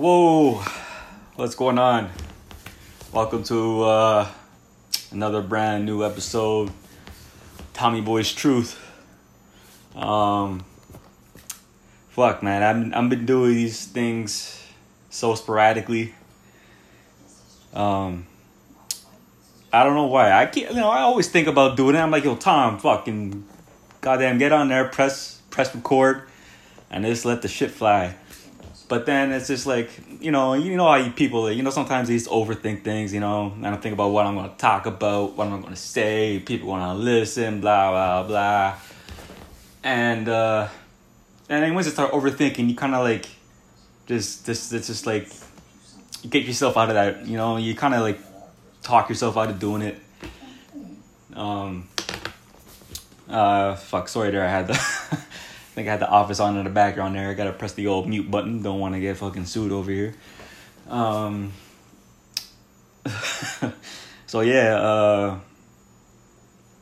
Whoa, what's going on? Welcome to uh, another brand new episode, Tommy Boy's Truth. Um, fuck, man, I've I've been doing these things so sporadically. Um, I don't know why. I can't. You know, I always think about doing it. I'm like, yo, Tom, fucking, goddamn, get on there, press press record, and just let the shit fly. But then it's just like, you know, you know how people, you know, sometimes they just overthink things, you know. I don't think about what I'm going to talk about, what I'm going to say. People want to listen, blah, blah, blah. And, uh, and then once you start overthinking, you kind of like, just, just, it's just like, you get yourself out of that, you know, you kind of like talk yourself out of doing it. Um, uh, fuck, sorry there, I had the. I think I had the office on in the background there. I gotta press the old mute button. Don't want to get fucking sued over here. Um. so yeah, uh.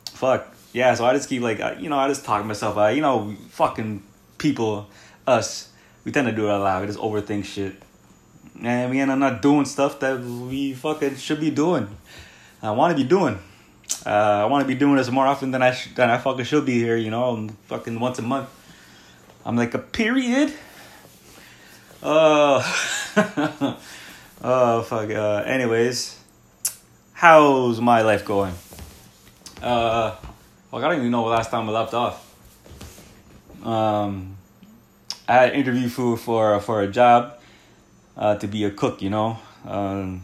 Fuck yeah. So I just keep like you know I just talk myself. You know, fucking people, us, we tend to do it a lot. We just overthink shit, and we end up not doing stuff that we fucking should be doing. I want to be doing. Uh, I want to be doing this more often than I sh- than I fucking should be here. You know, fucking once a month. I'm like a period. Uh, oh fuck. Uh, anyways, how's my life going? Uh, well, I don't even know the last time I left off. Um, I had an interview for for for a job, uh, to be a cook. You know, um,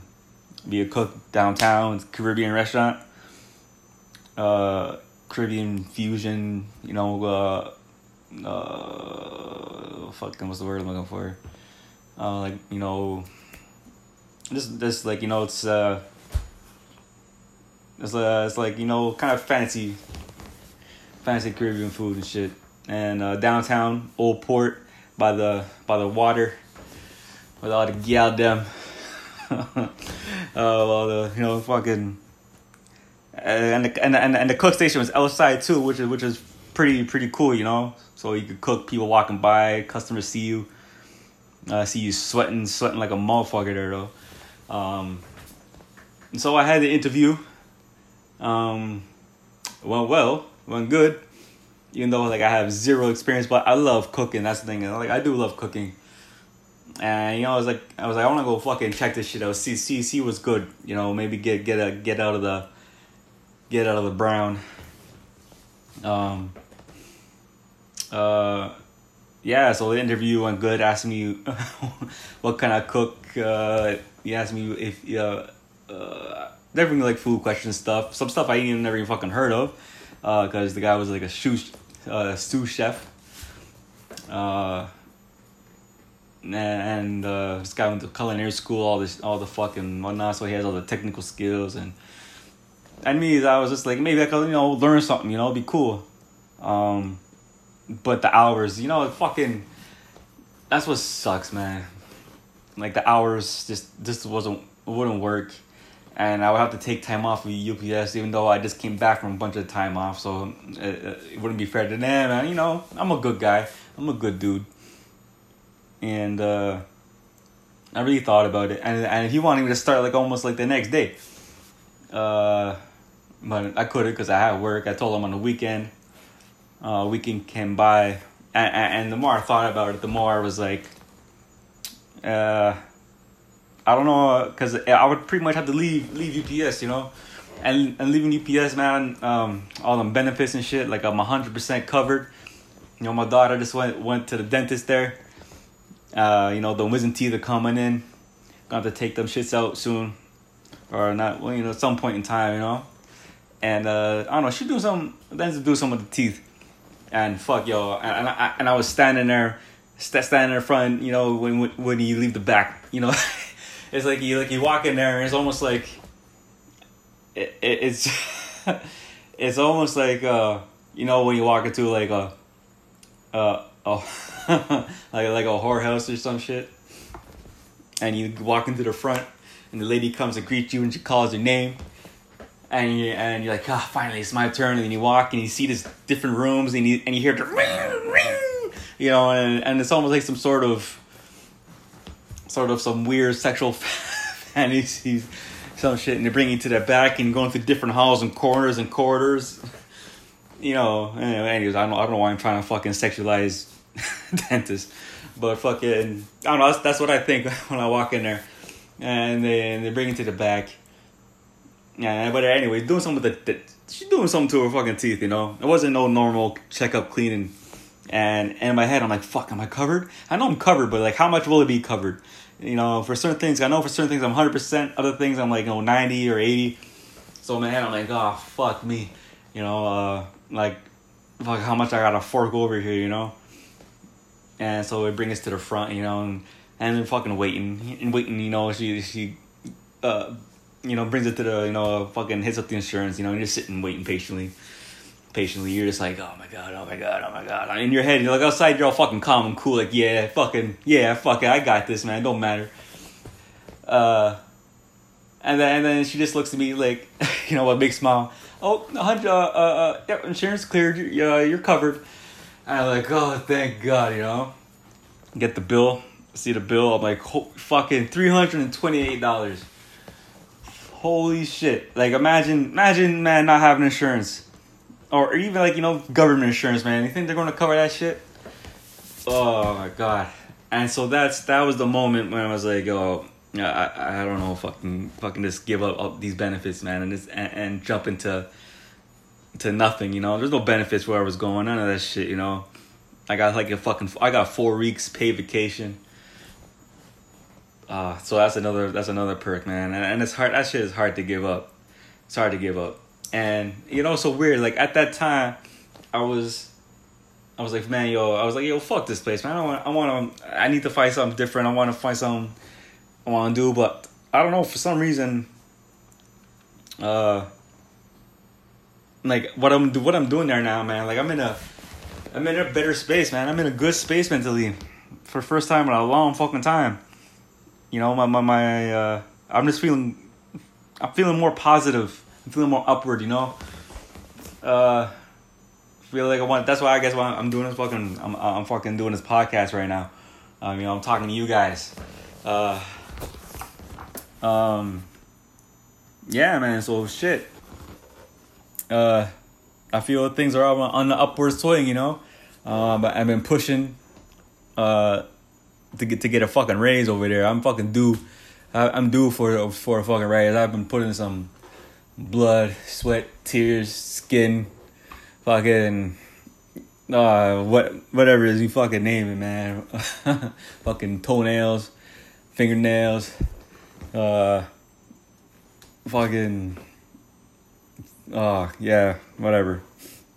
be a cook downtown Caribbean restaurant. Uh, Caribbean fusion. You know, uh uh fucking what's the word I'm looking for? Uh like, you know this this like, you know, it's uh it's uh it's like, you know, kind of fancy fancy Caribbean food and shit. And uh downtown, old port by the by the water with all the gal them. uh well the you know fucking and the, and the, and the, and the cook station was outside too, which is which is pretty pretty cool, you know. So you could cook, people walking by, customers see you, uh, see you sweating, sweating like a motherfucker there though. Um, and so I had the interview. Um, went well, went good. Even though like I have zero experience, but I love cooking. That's the thing. Like I do love cooking. And you know, I was like, I was like, I want to go fucking check this shit out. See, see, see what's good. You know, maybe get get a get out of the get out of the brown. Um, uh, yeah, so the interview went good. Asked me what kind of cook. Uh, he asked me if uh, uh, different like food questions stuff. Some stuff I even never even fucking heard of, because uh, the guy was like a sous uh, sous chef. Uh, and uh, this guy went to culinary school, all this, all the fucking whatnot. So he has all the technical skills and and me, I was just like maybe I could you know learn something, you know, be cool. Um, but the hours, you know, fucking, that's what sucks, man. Like the hours just just wasn't wouldn't work, and I would have to take time off with UPS, even though I just came back from a bunch of time off, so it, it wouldn't be fair to them. Man, you know, I'm a good guy. I'm a good dude, and uh, I really thought about it, and and he wanted me to start like almost like the next day. Uh, but I couldn't because I had work. I told him on the weekend uh, weekend came by, and, and the more I thought about it, the more I was like, uh, I don't know, because I would pretty much have to leave leave UPS, you know, and and leaving UPS, man, um, all them benefits and shit, like I'm hundred percent covered. You know, my daughter just went went to the dentist there. Uh, you know, the wisdom teeth are coming in. Gonna have to take them shits out soon, or not. Well, you know, at some point in time, you know. And uh, I don't know, she do some, then to do some of the teeth and fuck yo, and, I and I was standing there, standing in front, you know, when when you leave the back, you know, it's like you like you walk in there, and it's almost like, it, it it's, it's almost like uh, you know, when you walk into like a, uh, oh, like like a whorehouse or some shit, and you walk into the front, and the lady comes and greets you, and she calls your name and you and you're like, ah, oh, finally it's my turn. And then you walk and you see these different rooms and you and you hear the ring, ring, you know, and and it's almost like some sort of sort of some weird sexual fantasies, some shit, and they bring you to the back and going through different halls and corners and corridors. You know, anyways, I don't, I don't know why I'm trying to fucking sexualize dentists, but fucking, I don't know. That's, that's what I think when I walk in there, and then they bring you to the back. Yeah, but anyway, doing something with the, the she's doing something to her fucking teeth, you know. It wasn't no normal checkup cleaning. And, and in my head, I'm like, fuck, am I covered? I know I'm covered, but like, how much will it be covered? You know, for certain things, I know for certain things I'm 100%. Other things, I'm like, you know, 90 or 80. So in my head, I'm like, oh, fuck me. You know, uh, like, fuck, how much I gotta fork over here, you know? And so it brings us to the front, you know, and, and then fucking waiting and waiting, you know, she, she, uh, you know, brings it to the, you know, fucking hits up the insurance, you know, and you're sitting waiting patiently. Patiently, you're just like, oh my god, oh my god, oh my god. In your head, you're like outside, you're all fucking calm and cool, like, yeah, fucking, yeah, fuck it, I got this, man, don't matter. Uh, and then, and then she just looks at me like, you know, a big smile. Oh, uh, uh, uh, yeah, insurance cleared, uh, you're covered. And I'm like, oh, thank God, you know. Get the bill, see the bill, I'm like, fucking $328 holy shit. Like imagine imagine man not having insurance. Or even like you know government insurance man. You think they're going to cover that shit? Oh my god. And so that's that was the moment when i was like oh I, I don't know fucking fucking just give up, up these benefits man and just and, and jump into to nothing you know? There's no benefits where i was going none of that shit you know? I got like a fucking i got four weeks paid vacation uh, so that's another that's another perk, man. And, and it's hard. That shit is hard to give up. It's hard to give up. And you know, so weird. Like at that time, I was, I was like, man, yo, I was like, yo, fuck this place, man. I want, I want to, I need to find something different. I want to find something I want to do, but I don't know for some reason. Uh, like what I'm do, what I'm doing there now, man. Like I'm in a, I'm in a better space, man. I'm in a good space mentally, for first time in a long fucking time you know, my my, my uh, I'm just feeling, I'm feeling more positive. I'm feeling more upward. You know, uh, feel like I want. That's why I guess why I'm doing this fucking. I'm I'm fucking doing this podcast right now. Um, you know, I'm talking to you guys. Uh, um, yeah, man. So shit. Uh, I feel things are on, on the upward swing. You know, uh, I've been pushing. Uh to get to get a fucking raise over there. I'm fucking due. I, am due for for a fucking raise. I've been putting some blood, sweat, tears, skin, fucking uh what whatever it is you fucking name it, man. fucking toenails, fingernails, uh fucking Oh yeah, whatever.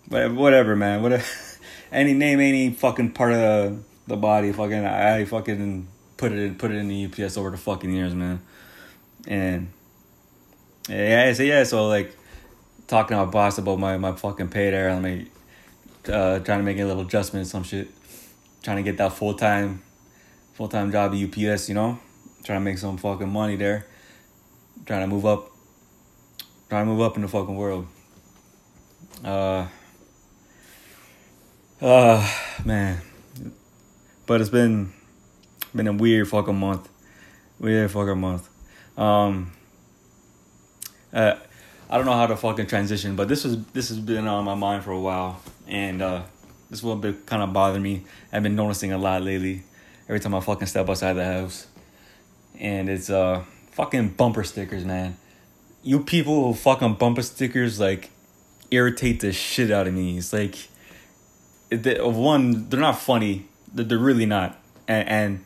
Whatever, man. Whatever. any name any fucking part of the body. Fucking, I fucking put it in, put it in the UPS over the fucking years, man. And yeah, so yeah, so like talking to my boss about my my fucking pay there. I'm like uh, trying to make a little adjustment, some shit. Trying to get that full time, full time job at UPS. You know, trying to make some fucking money there. Trying to move up. Trying to move up in the fucking world. Uh. Uh, man but it's been been a weird fucking month. Weird fucking month. Um uh, I don't know how to fucking transition, but this was this has been on my mind for a while, and uh, this will be kind of bothering me. I've been noticing a lot lately. Every time I fucking step outside the house, and it's uh fucking bumper stickers, man. You people who fucking bumper stickers like irritate the shit out of me. It's like, it, one, they're not funny. They're really not. And and,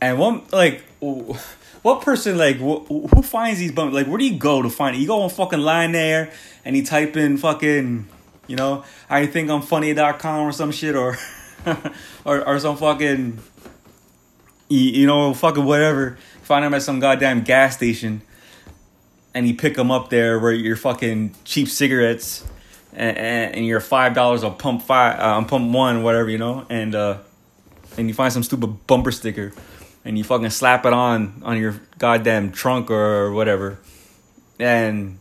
and one like what person like wh- who finds these bums? Like where do you go to find it? You go on fucking line there and you type in fucking you know I think I'm funny.com or some shit or or or some fucking you you know fucking whatever. Find them at some goddamn gas station and you pick them up there where you're fucking cheap cigarettes and, and, and you're five dollars on pump five uh, on pump one whatever you know and uh and you find some stupid bumper sticker and you fucking slap it on on your goddamn trunk or whatever and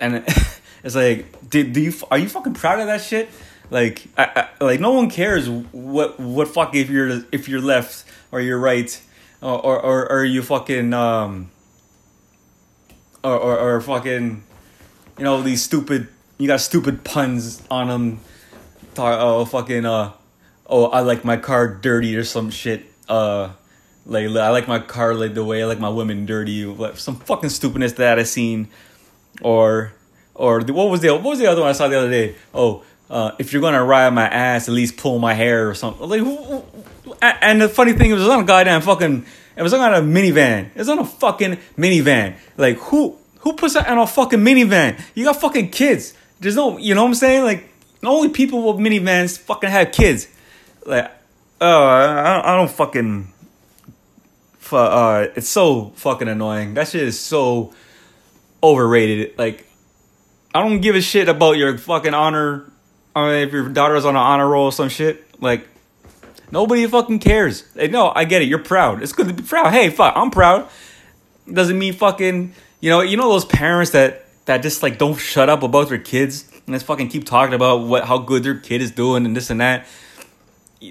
and it's like do, do you are you fucking proud of that shit Like, I, I, like no one cares what what fuck if you're if you're left or you're right, or or or, you fucking um, or, or or fucking, you know these stupid you got stupid puns on them. Oh fucking uh, oh I like my car dirty or some shit. Uh, like I like my car like the way I like my women dirty. Like some fucking stupidness that I seen, or or the, what was the what was the other one I saw the other day? Oh, uh, if you're gonna ride my ass, at least pull my hair or something. Like, and the funny thing it was on a goddamn fucking. It was on a minivan. It was on a fucking minivan. Like who who puts that on a fucking minivan? You got fucking kids. There's no, you know what I'm saying? Like only people with minivans fucking have kids. Like, oh, I, I don't fucking. Uh, it's so fucking annoying. That shit is so overrated. Like, I don't give a shit about your fucking honor. I mean, if your daughter's on an honor roll or some shit, like, nobody fucking cares. Like, no, I get it. You're proud. It's good to be proud. Hey, fuck, I'm proud. Doesn't mean fucking. You know, you know those parents that that just like don't shut up about their kids and just fucking keep talking about what how good their kid is doing and this and that.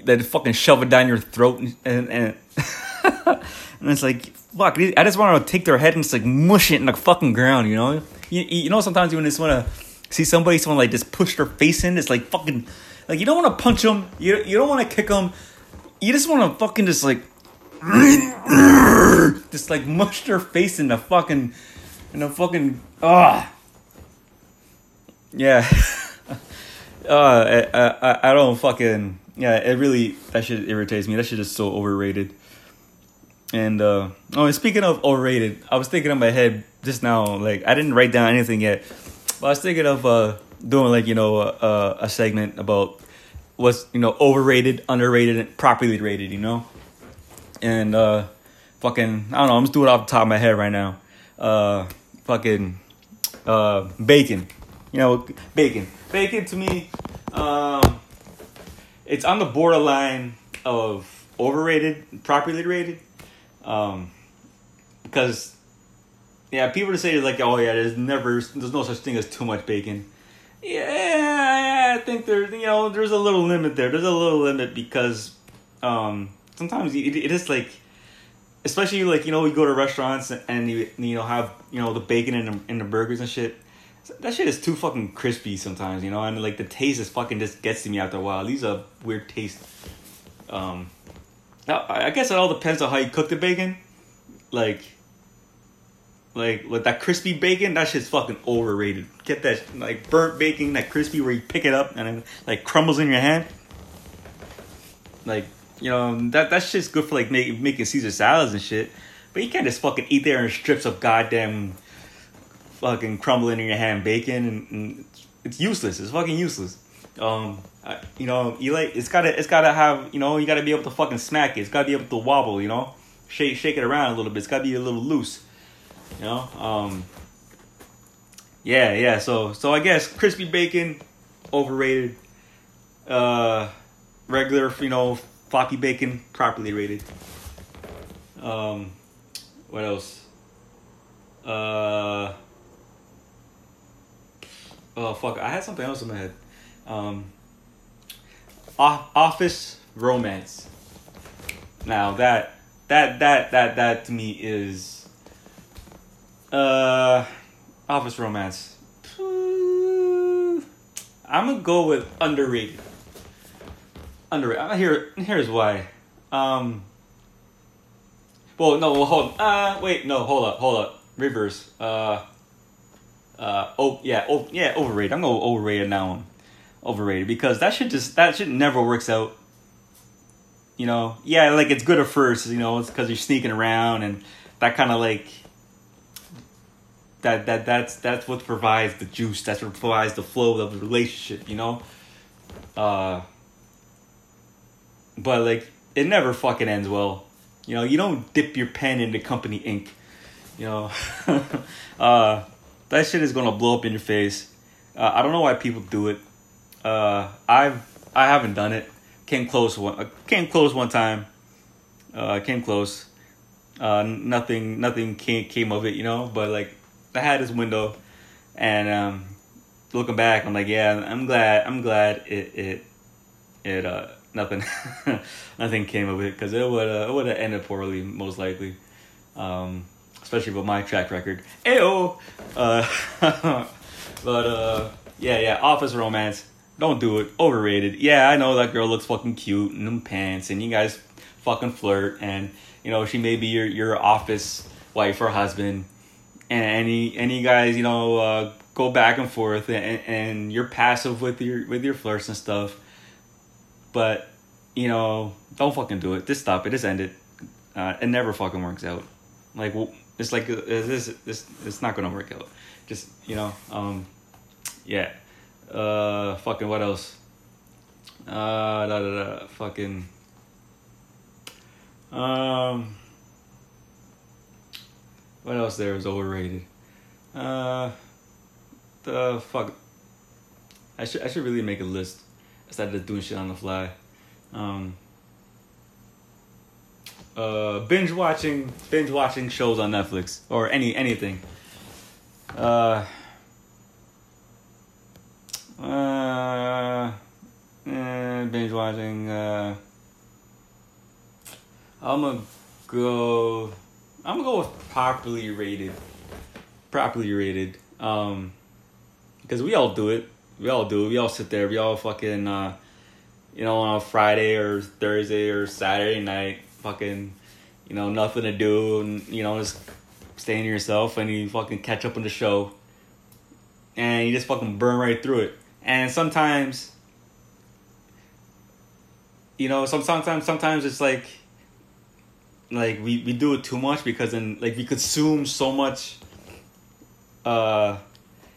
That fucking shove it down your throat and and, and, and it's like fuck. I just want to take their head and just like mush it in the fucking ground. You know, you, you know sometimes you just want to see somebody someone like just push their face in. It's like fucking like you don't want to punch them. You you don't want to kick them. You just want to fucking just like just like mush their face in the fucking in the fucking ah. Yeah. uh, I, I, I don't fucking yeah. It really that shit irritates me. That shit is so overrated. And uh, oh, and speaking of overrated, I was thinking in my head just now. Like I didn't write down anything yet, but I was thinking of uh, doing like you know uh, a segment about what's you know overrated, underrated, and properly rated. You know, and uh, fucking I don't know. I'm just doing it off the top of my head right now. Uh, fucking uh, bacon. You know, bacon. Bacon to me, um, it's on the borderline of overrated, properly rated. Um, because yeah, people say like, oh yeah, there's never, there's no such thing as too much bacon. Yeah, I think there's, you know, there's a little limit there. There's a little limit because, um, sometimes it, it is like, especially like you know, we go to restaurants and you you know have you know the bacon in the in the burgers and shit. That shit is too fucking crispy sometimes, you know, and like the taste is fucking just gets to me after a while. These are weird taste. Um, now, I guess it all depends on how you cook the bacon. Like, like with that crispy bacon, that shit's fucking overrated. Get that like burnt bacon, that crispy where you pick it up and it like crumbles in your hand. Like, you know, that that shit's good for like make, making Caesar salads and shit. But you can't just fucking eat there in strips of goddamn fucking crumbling in your hand bacon and, and it's useless. It's fucking useless. Um, I, you know, you like it's gotta it's gotta have you know you gotta be able to fucking smack it. It's gotta be able to wobble. You know, shake shake it around a little bit. It's gotta be a little loose. You know. Um. Yeah, yeah. So so I guess crispy bacon, overrated. Uh, regular you know floppy bacon properly rated. Um, what else? Uh. Oh fuck! I had something else in my head. Um, office romance. Now that that that that that to me is uh office romance. I'm gonna go with underrated. Underrated. Here here's why. Um. Well, no. Well, hold. Uh, wait. No. Hold up. Hold up. Reverse. Uh. Uh. Oh yeah. Oh yeah. Overrated. I'm gonna overrate it now overrated because that shit just that shit never works out. You know, yeah, like it's good at first, you know, it's because you're sneaking around and that kind of like that that that's that's what provides the juice. That's what provides the flow of the relationship. You know, uh, but like it never fucking ends well. You know, you don't dip your pen into company ink. You know, uh, that shit is gonna blow up in your face. Uh, I don't know why people do it. Uh, I've I haven't done it. Came close one. Uh, came close one time. Uh, came close. Uh, nothing nothing came came of it, you know. But like I had this window, and um, looking back, I'm like, yeah, I'm glad. I'm glad it it it uh nothing nothing came of it because it would uh, it would have ended poorly most likely, um, especially with my track record. Ayo, uh, but uh, yeah, yeah, office romance. Don't do it. Overrated. Yeah, I know that girl looks fucking cute in them pants, and you guys fucking flirt, and you know she may be your your office wife or husband, and any any guys you know uh, go back and forth, and, and you're passive with your with your flirts and stuff. But you know, don't fucking do it. Just stop it. Just end it. Uh, it never fucking works out. Like it's like uh, this this it's not gonna work out. Just you know, um, yeah. Uh, fucking what else? Uh, da da da. Fucking. Um. What else there is overrated? Uh, the fuck. I should I should really make a list instead of doing shit on the fly. Um. Uh, binge watching binge watching shows on Netflix or any anything. Uh. Uh, eh, binge watching. Uh, I'm gonna go. I'm gonna go with properly rated. Properly rated. Um, because we all do it. We all do it. We all sit there. We all fucking. Uh, you know, on a Friday or Thursday or Saturday night, fucking, you know, nothing to do, and you know, just staying to yourself, and you fucking catch up on the show, and you just fucking burn right through it. And sometimes you know some, sometimes sometimes it's like like we, we do it too much because then like we consume so much uh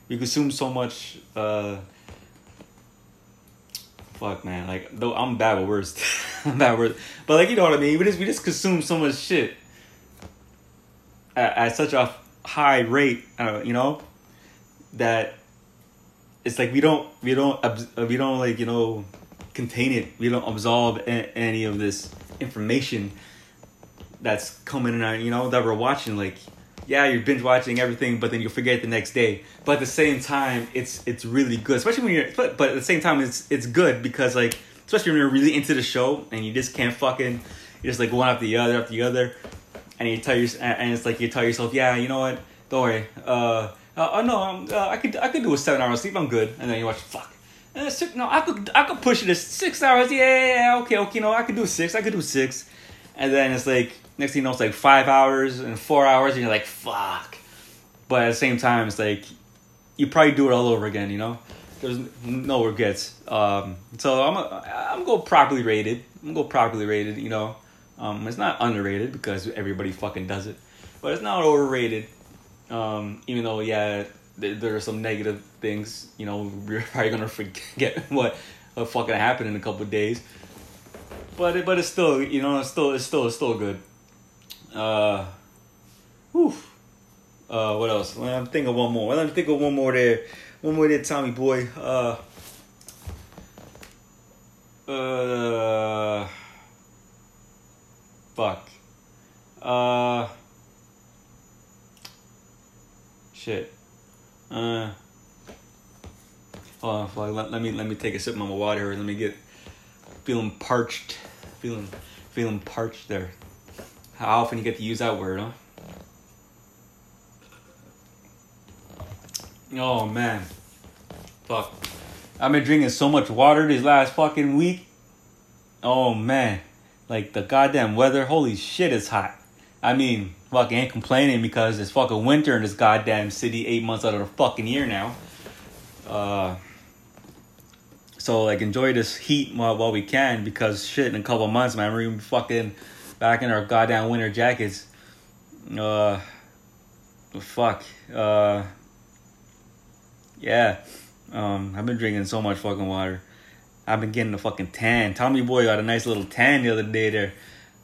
we consume so much uh fuck man like though i'm bad with words i'm bad with words but like you know what i mean we just we just consume so much shit at, at such a high rate uh, you know that it's like we don't we don't we don't like you know contain it. We don't absorb any of this information that's coming in. On, you know that we're watching. Like, yeah, you're binge watching everything, but then you forget the next day. But at the same time, it's it's really good, especially when you're. But, but at the same time, it's it's good because like especially when you're really into the show and you just can't fucking you're just like one after the other after the other, and you tell your and it's like you tell yourself, yeah, you know what, don't worry. Uh, oh no, um, uh, I could I could do a seven hour sleep. I'm good. And then you watch fuck. Uh, six, no, I could I could push it to six hours. Yeah, yeah, yeah, okay, okay. No, I could do six. I could do six. And then it's like next thing you know, it's like five hours and four hours, and you're like fuck. But at the same time, it's like you probably do it all over again. You know, there's no regrets. Um, so I'm a, I'm go properly rated. I'm go properly rated. You know, um, it's not underrated because everybody fucking does it, but it's not overrated. Um, even though, yeah, th- there are some negative things. You know, we're probably gonna forget what what fucking happened in a couple days. But it, but it's still, you know, it's still it's still it's still good. Uh, whew. Uh, what else? I'm thinking one more. Let me think of one more there. One more there, Tommy boy. Uh. Uh. Fuck. Uh. Shit. Uh. Oh, fuck. Let, let me let me take a sip of my water. Let me get feeling parched. Feeling feeling parched there. How often you get to use that word, huh? Oh man. Fuck. I've been drinking so much water this last fucking week. Oh man. Like the goddamn weather, holy shit, it's hot. I mean, fucking ain't complaining because it's fucking winter in this goddamn city eight months out of the fucking year now. Uh, so like enjoy this heat while, while we can because shit in a couple months, man, we're gonna be fucking back in our goddamn winter jackets. Uh, fuck. Uh, yeah. Um, I've been drinking so much fucking water. I've been getting a fucking tan. Tommy boy got a nice little tan the other day there.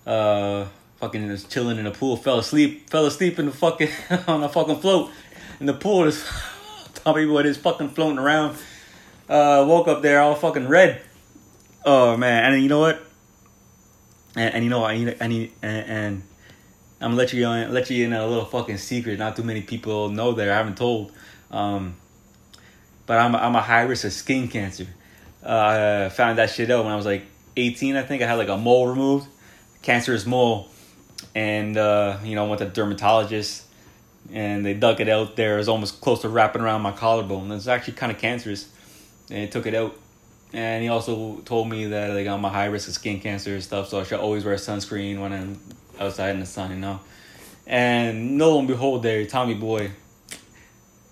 Uh, fucking was chilling in the pool, fell asleep, fell asleep in the fucking on a fucking float in the pool. Is Tommy boy is fucking floating around. Uh, woke up there all fucking red. Oh man, and you know what? And, and you know, I and, and and I'm gonna let you let you in a little fucking secret. Not too many people know that I haven't told. Um, but I'm a, I'm a high risk of skin cancer. Uh, I found that shit out when I was like 18. I think I had like a mole removed, cancerous mole, and uh, you know I went to dermatologist, and they dug it out there. It was almost close to wrapping around my collarbone. It's actually kind of cancerous, and they took it out. And he also told me that like I'm a high risk of skin cancer and stuff, so I should always wear sunscreen when I'm outside in the sun, you know. And lo and behold, there, Tommy Boy,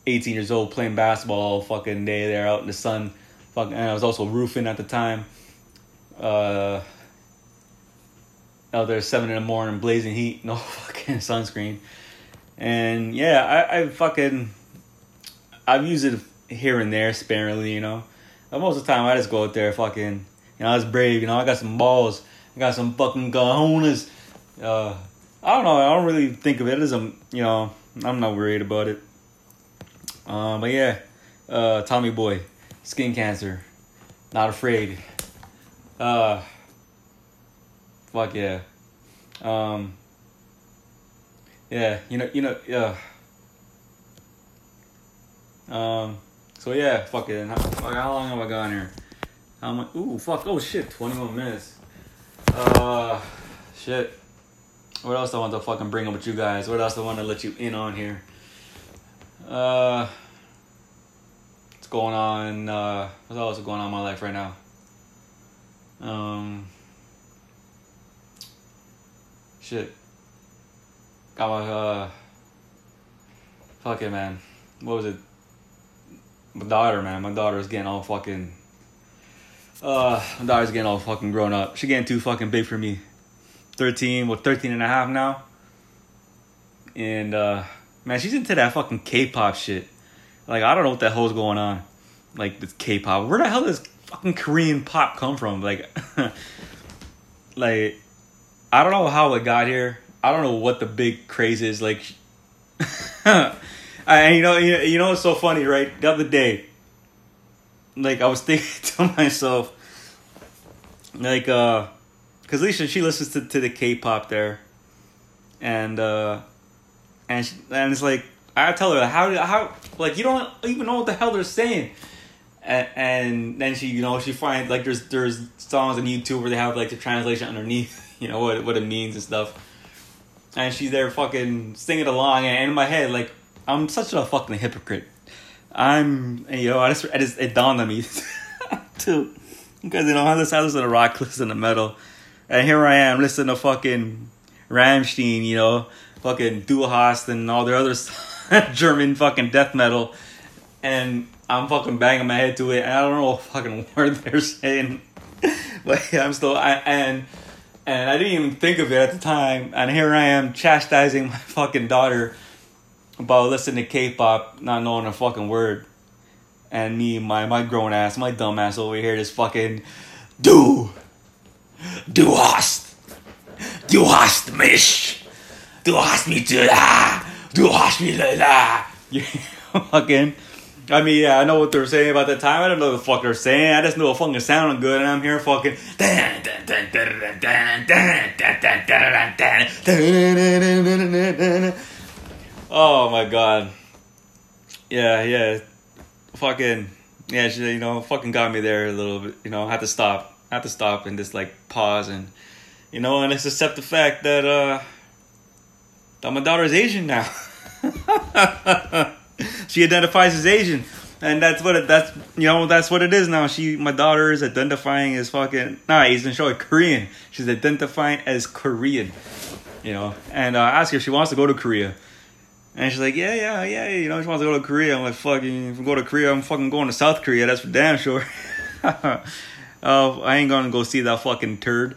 18 years old, playing basketball all fucking day there out in the sun. Fucking, and I was also roofing at the time. Uh, out there seven in the morning, blazing heat, no fucking sunscreen. And yeah, I, I fucking, I've used it here and there sparingly, you know. Most of the time, I just go out there, fucking, you know, I was brave, you know, I got some balls, I got some fucking cojones. Uh, I don't know, I don't really think of it as a, you know, I'm not worried about it. Um, but yeah, uh, Tommy Boy, skin cancer, not afraid. Uh, fuck yeah. Um, yeah, you know, you know, yeah. Um, so yeah, fuck it. How, how long have I gone here? How much? Ooh, fuck. Oh shit, twenty one minutes. Uh, shit. What else I want to fucking bring up with you guys? What else I want to let you in on here? Uh, what's going on? Uh, what's else going on in my life right now? Um, shit. Got my uh, fuck it, man. What was it? My daughter, man, my daughter is getting all fucking. Uh, my daughter's getting all fucking grown up. She getting too fucking big for me. 13, well, 13 and a half now? And, uh, man, she's into that fucking K-pop shit. Like, I don't know what the hell's going on. Like, this K-pop. Where the hell does fucking Korean pop come from? Like, like, I don't know how it got here. I don't know what the big craze is. Like, And you know, you you know, it's so funny, right? The other day, like I was thinking to myself, like, uh, cause Alicia she listens to, to the K-pop there, and uh, and she, and it's like I tell her how how like you don't even know what the hell they're saying, and, and then she you know she finds like there's there's songs on YouTube where they have like the translation underneath, you know what what it means and stuff, and she's there fucking singing along, and in my head like I'm such a fucking hypocrite. I'm, you know, I just, I just it dawned on me too, because you know I listen, I listen to rock, listen to metal, and here I am listening to fucking Rammstein, you know, fucking Du Hast and all their other German fucking death metal, and I'm fucking banging my head to it, and I don't know what fucking word they're saying, but yeah, I'm still, I and and I didn't even think of it at the time, and here I am chastising my fucking daughter about listening to K-pop, not knowing a fucking word, and me, my my grown ass, my dumb ass over here, just fucking do, du hast, du hast mich, du hast mich da, du hast mich da. You fucking. I mean, yeah, I know what they're saying about the time. I don't know what the fuck they're saying. I just know it fucking sounding good, and I'm here fucking. Oh my god. Yeah, yeah. Fucking yeah, she, you know, fucking got me there a little bit. You know, I had to stop. I had to stop and just like pause and you know, and just accept the fact that uh that my daughter is Asian now. she identifies as Asian. And that's what it, that's you know that's what it is now. She my daughter is identifying as fucking not Asian, show Korean. She's identifying as Korean, you know. And uh, ask her if she wants to go to Korea. And she's like, yeah, yeah, yeah, you know, she wants to go to Korea. I'm like, fucking, if we go to Korea, I'm fucking going to South Korea. That's for damn sure. uh, I ain't gonna go see that fucking turd.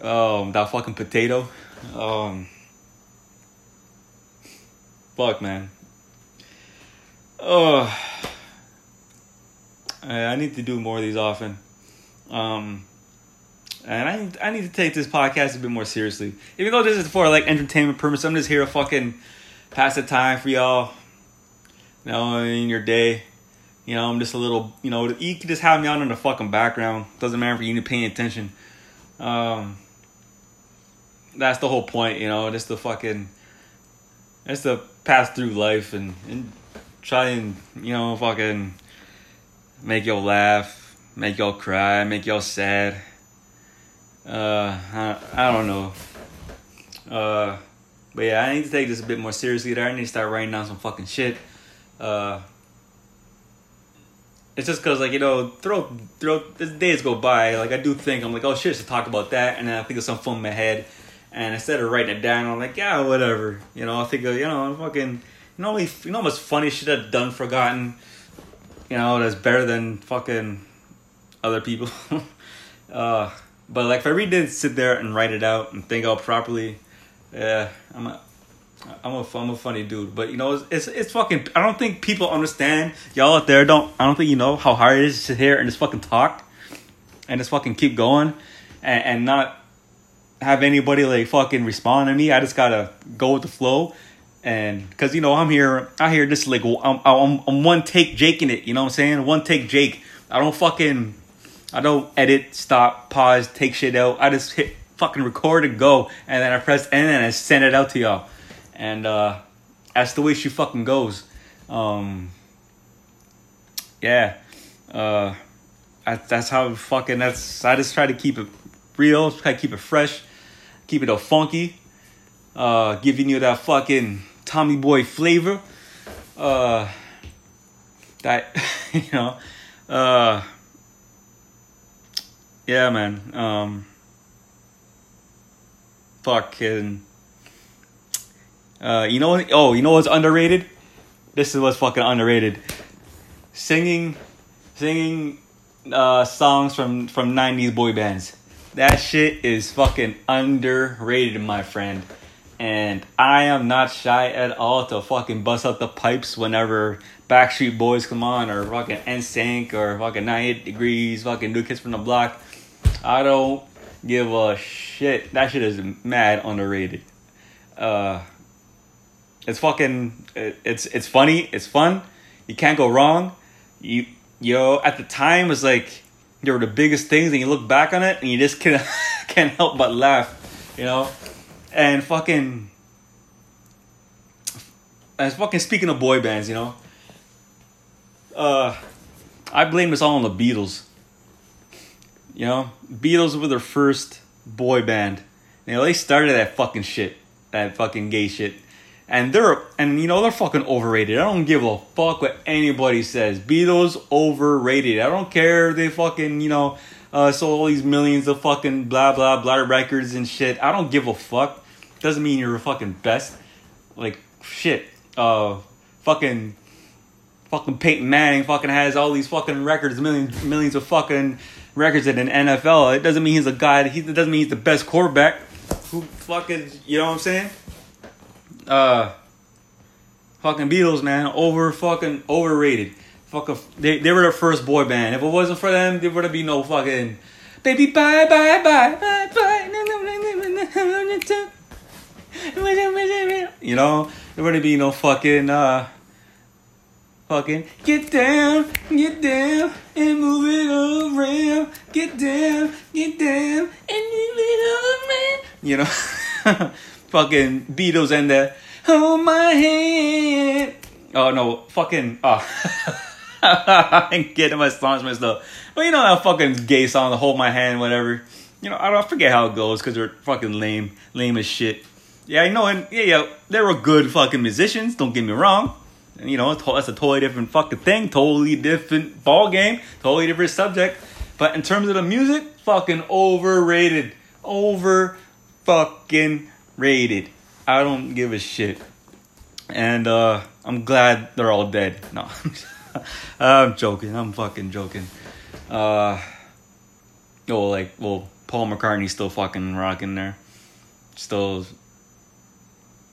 Um, that fucking potato. Um, fuck, man. Oh, I need to do more of these often. Um, and I I need to take this podcast a bit more seriously. Even though this is for like entertainment purpose, I'm just here to fucking pass the time for y'all. You know, in your day. You know, I'm just a little, you know, you can just have me on in the fucking background. Doesn't matter if you need paying attention. Um, that's the whole point, you know, just to fucking, just to pass through life and, and try and, you know, fucking make y'all laugh, make y'all cry, make y'all sad. Uh, I, I don't know. Uh, but yeah, I need to take this a bit more seriously. There, I need to start writing down some fucking shit. Uh, it's just cause like you know, throw throw the days go by. Like I do think I'm like, oh shit, to talk about that, and then I think of something in my head, and instead of writing it down, I'm like, yeah, whatever. You know, I think of you know, I'm fucking, you know, you know, much funny shit I've done, forgotten. You know, that's better than fucking other people. uh, but like if I really did sit there and write it out and think out properly, yeah, I'm a, I'm a, I'm a funny dude. But you know, it's, it's, it's fucking. I don't think people understand. Y'all out there don't. I don't think you know how hard it is to sit here and just fucking talk, and just fucking keep going, and, and not have anybody like fucking respond to me. I just gotta go with the flow. And because you know I'm here, I hear this like I'm, I'm, I'm one take Jaking it. You know what I'm saying? One take Jake. I don't fucking I don't edit, stop, pause, take shit out. I just hit fucking record and go, and then I press N and I send it out to y'all, and uh, that's the way she fucking goes. Um, yeah, uh, I, that's how fucking that's. I just try to keep it real, try to keep it fresh, keep it all funky, uh, giving you that fucking Tommy Boy flavor. Uh, that you know, uh, yeah, man. Um, fucking. Uh, you know? Oh, you know what's underrated? This is what's fucking underrated. Singing, singing, uh, songs from from '90s boy bands. That shit is fucking underrated, my friend and I am not shy at all to fucking bust out the pipes whenever Backstreet Boys come on, or fucking NSYNC, or fucking 98 Degrees, fucking New Kids from the Block. I don't give a shit. That shit is mad underrated. Uh, it's fucking. It's it's funny. It's fun. You can't go wrong. You yo at the time was like they were the biggest things, and you look back on it, and you just can't can't help but laugh. You know and fucking, and fucking speaking of boy bands, you know, uh, I blame this all on the Beatles. You know, Beatles were their first boy band. You know, they started that fucking shit, that fucking gay shit. And they're and you know they're fucking overrated. I don't give a fuck what anybody says. Beatles overrated. I don't care. They fucking you know uh, sold all these millions of fucking blah blah blah records and shit. I don't give a fuck. Doesn't mean you're the fucking best. Like shit. Uh, fucking, fucking Peyton Manning fucking has all these fucking records, millions, millions of fucking records in an NFL. It doesn't mean he's a guy. That he doesn't mean he's the best quarterback. Who fucking, you know what I'm saying? Uh, fucking Beatles, man, over fucking overrated. Fucking, they they were the first boy band. If it wasn't for them, there would be no fucking baby bye bye bye bye bye. You know, there wouldn't be no fucking uh fucking get down, get down and move it around. Get down, get down and move it around. You know, fucking Beatles and the hold my hand. Oh no, fucking oh. I'm getting my songs messed up. But you know that fucking gay song, hold my hand, whatever. You know, I don't I forget how it goes because they're fucking lame, lame as shit. Yeah, I know, and yeah, yeah, they were good fucking musicians. Don't get me wrong. You know, that's a totally different fucking thing, totally different ball game, totally different subject. But in terms of the music, fucking overrated, over fucking rated. I don't give a shit. And uh, I'm glad they're all dead. No, I'm joking. I'm fucking joking. Uh, oh, like, well, Paul McCartney's still fucking rocking there. Still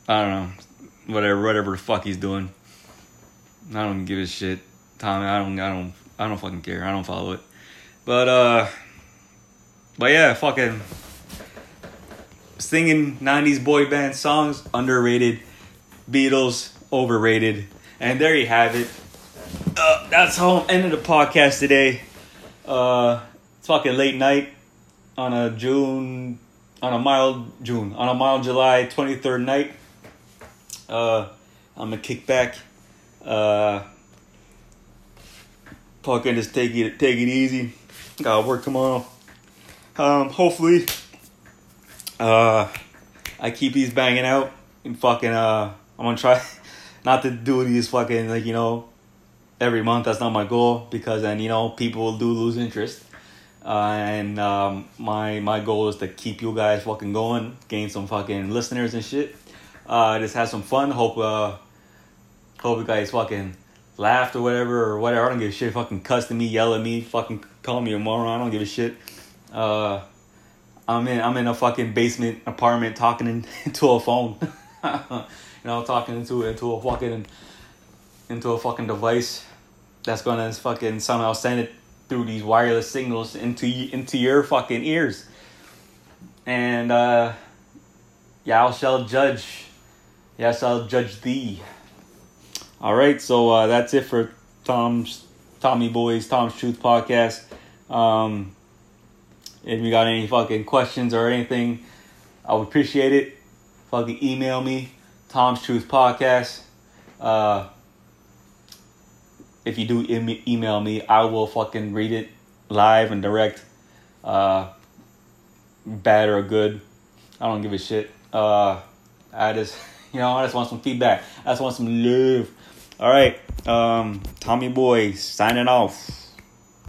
I don't know, whatever, whatever the fuck he's doing. I don't give a shit, Tommy. I don't, I don't, I don't fucking care. I don't follow it. But uh, but yeah, fucking singing '90s boy band songs underrated, Beatles overrated, and there you have it. Uh, that's how I'm ending the podcast today. Uh, it's fucking late night on a June, on a mild June, on a mild July 23rd night. Uh, I'm gonna kick back, uh, fucking just take it take it easy. Gotta work tomorrow. Um, hopefully, uh, I keep these banging out and fucking uh, I'm gonna try not to do these fucking like you know every month. That's not my goal because then you know people do lose interest. Uh, and um, my my goal is to keep you guys fucking going, gain some fucking listeners and shit. Uh, just have some fun. Hope uh, hope you guys fucking laughed or whatever or whatever. I don't give a shit. Fucking cussing me, yelling at me, fucking call me a moron. I don't give a shit. Uh, I'm in I'm in a fucking basement apartment talking in, into a phone. you know, talking into into a fucking into a fucking device that's gonna fucking somehow send it through these wireless signals into into your fucking ears. And uh I shall judge. Yes, I'll judge thee. All right, so uh, that's it for Tom's Tommy Boys Tom's Truth podcast. Um, if you got any fucking questions or anything, I would appreciate it. Fucking email me, Tom's Truth Podcast. Uh, if you do em- email me, I will fucking read it live and direct. Uh, bad or good, I don't give a shit. Uh, I just, you know, I just want some feedback. I just want some love. All right, um, Tommy Boy signing off.